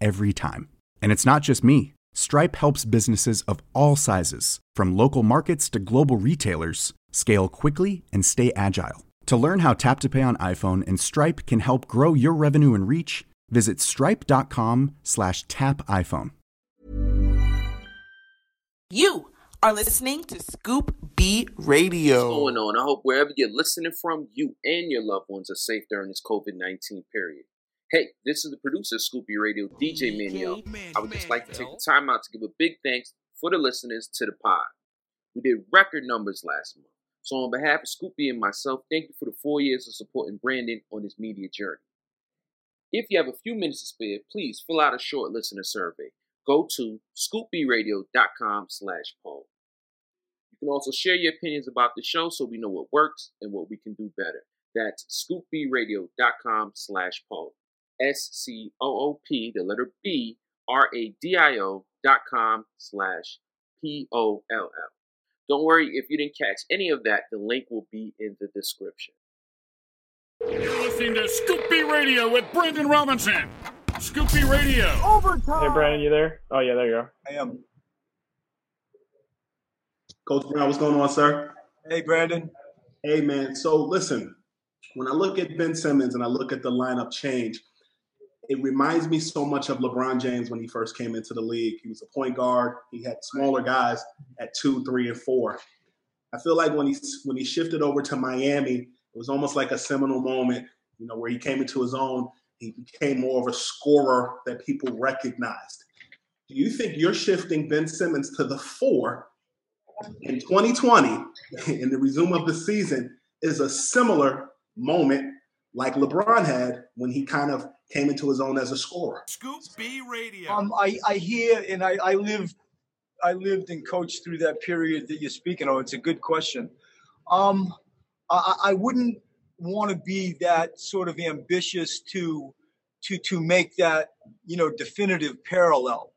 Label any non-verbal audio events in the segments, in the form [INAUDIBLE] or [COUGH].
every time. And it's not just me. Stripe helps businesses of all sizes, from local markets to global retailers, scale quickly and stay agile. To learn how Tap to Pay on iPhone and Stripe can help grow your revenue and reach, visit stripe.com slash tap iPhone. You are listening to Scoop B Radio. What's going on? I hope wherever you're listening from, you and your loved ones are safe during this COVID 19 period. Hey, this is the producer of Scoop B Radio, DJ Manuel. I would just like to take the time out to give a big thanks for the listeners to the pod. We did record numbers last month. So, on behalf of Scoop B and myself, thank you for the four years of supporting Brandon on his media journey. If you have a few minutes to spare, please fill out a short listener survey. Go to scoopbradio.com slash poll. You can also share your opinions about the show so we know what works and what we can do better. That's scoopbradio.com slash poll. S C O O P, the letter B, R A D I O dot com slash P O L L. Don't worry if you didn't catch any of that, the link will be in the description. You're listening to Scoop B Radio with Brandon Robinson. Scoop B Radio. Hey, Brandon, you there? Oh, yeah, there you are. I am. Coach Brown, what's going on, sir? Hey, Brandon. Hey, man. So listen, when I look at Ben Simmons and I look at the lineup change, it reminds me so much of LeBron James when he first came into the league. He was a point guard. He had smaller guys at two, three, and four. I feel like when he when he shifted over to Miami, it was almost like a seminal moment, you know, where he came into his own. He became more of a scorer that people recognized. Do you think you're shifting Ben Simmons to the four in 2020 [LAUGHS] in the resume of the season is a similar moment like LeBron had when he kind of came into his own as a scorer. Scoop B Radio. Um, I, I hear and I, I lived I lived and coached through that period that you're speaking of. It's a good question. Um, I, I wouldn't want to be that sort of ambitious to to to make that you know definitive parallel.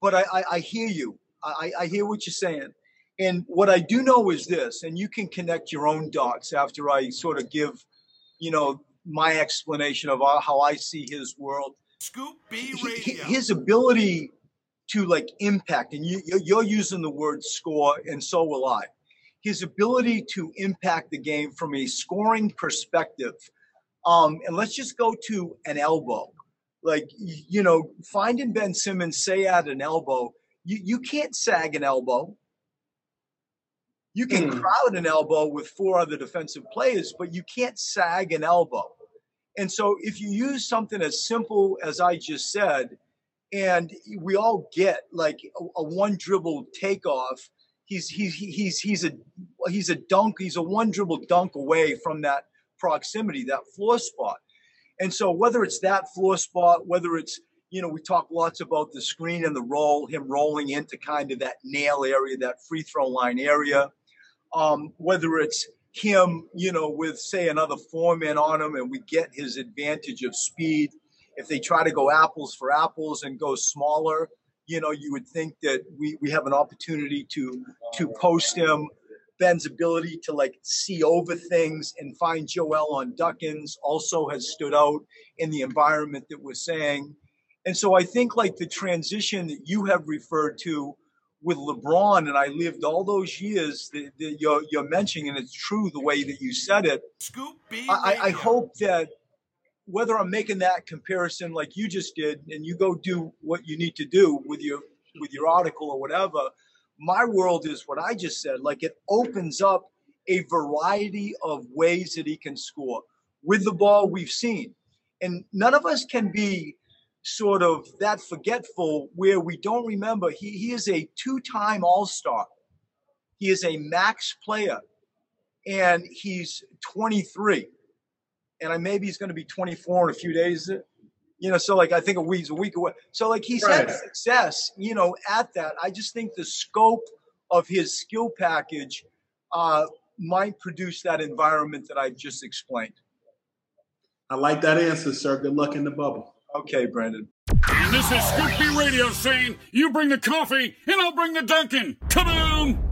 But I, I, I hear you. I, I hear what you're saying. And what I do know is this, and you can connect your own dots after I sort of give, you know, my explanation of how I see his world. Scoop B Radio. His ability to like impact, and you, you're using the word score, and so will I. His ability to impact the game from a scoring perspective. Um, and let's just go to an elbow. Like, you know, finding Ben Simmons, say at an elbow, you, you can't sag an elbow. You can Mm. crowd an elbow with four other defensive players, but you can't sag an elbow. And so if you use something as simple as I just said, and we all get like a, a one dribble takeoff, he's he's he's he's a he's a dunk, he's a one dribble dunk away from that proximity, that floor spot. And so whether it's that floor spot, whether it's you know, we talk lots about the screen and the roll, him rolling into kind of that nail area, that free throw line area. Um, whether it's him, you know, with say another foreman on him, and we get his advantage of speed. If they try to go apples for apples and go smaller, you know, you would think that we, we have an opportunity to to post him. Ben's ability to like see over things and find Joel on duck-ins also has stood out in the environment that we're saying. And so I think like the transition that you have referred to with LeBron, and I lived all those years that, that you're, you're, mentioning, and it's true the way that you said it. Scoop B I, I hope that whether I'm making that comparison like you just did, and you go do what you need to do with your with your article or whatever, my world is what I just said. Like it opens up a variety of ways that he can score with the ball. We've seen, and none of us can be sort of that forgetful where we don't remember. He, he is a two-time all-star. He is a max player. And he's 23 and I maybe he's going to be 24 in a few days. You know so like i think a week's a week away. So like he's right. had success you know at that. I just think the scope of his skill package uh, might produce that environment that i just explained. I like that answer sir. Good luck in the bubble Okay, Brandon. And this is Scoop B Radio saying, you bring the coffee and I'll bring the Dunkin'. Kaboom!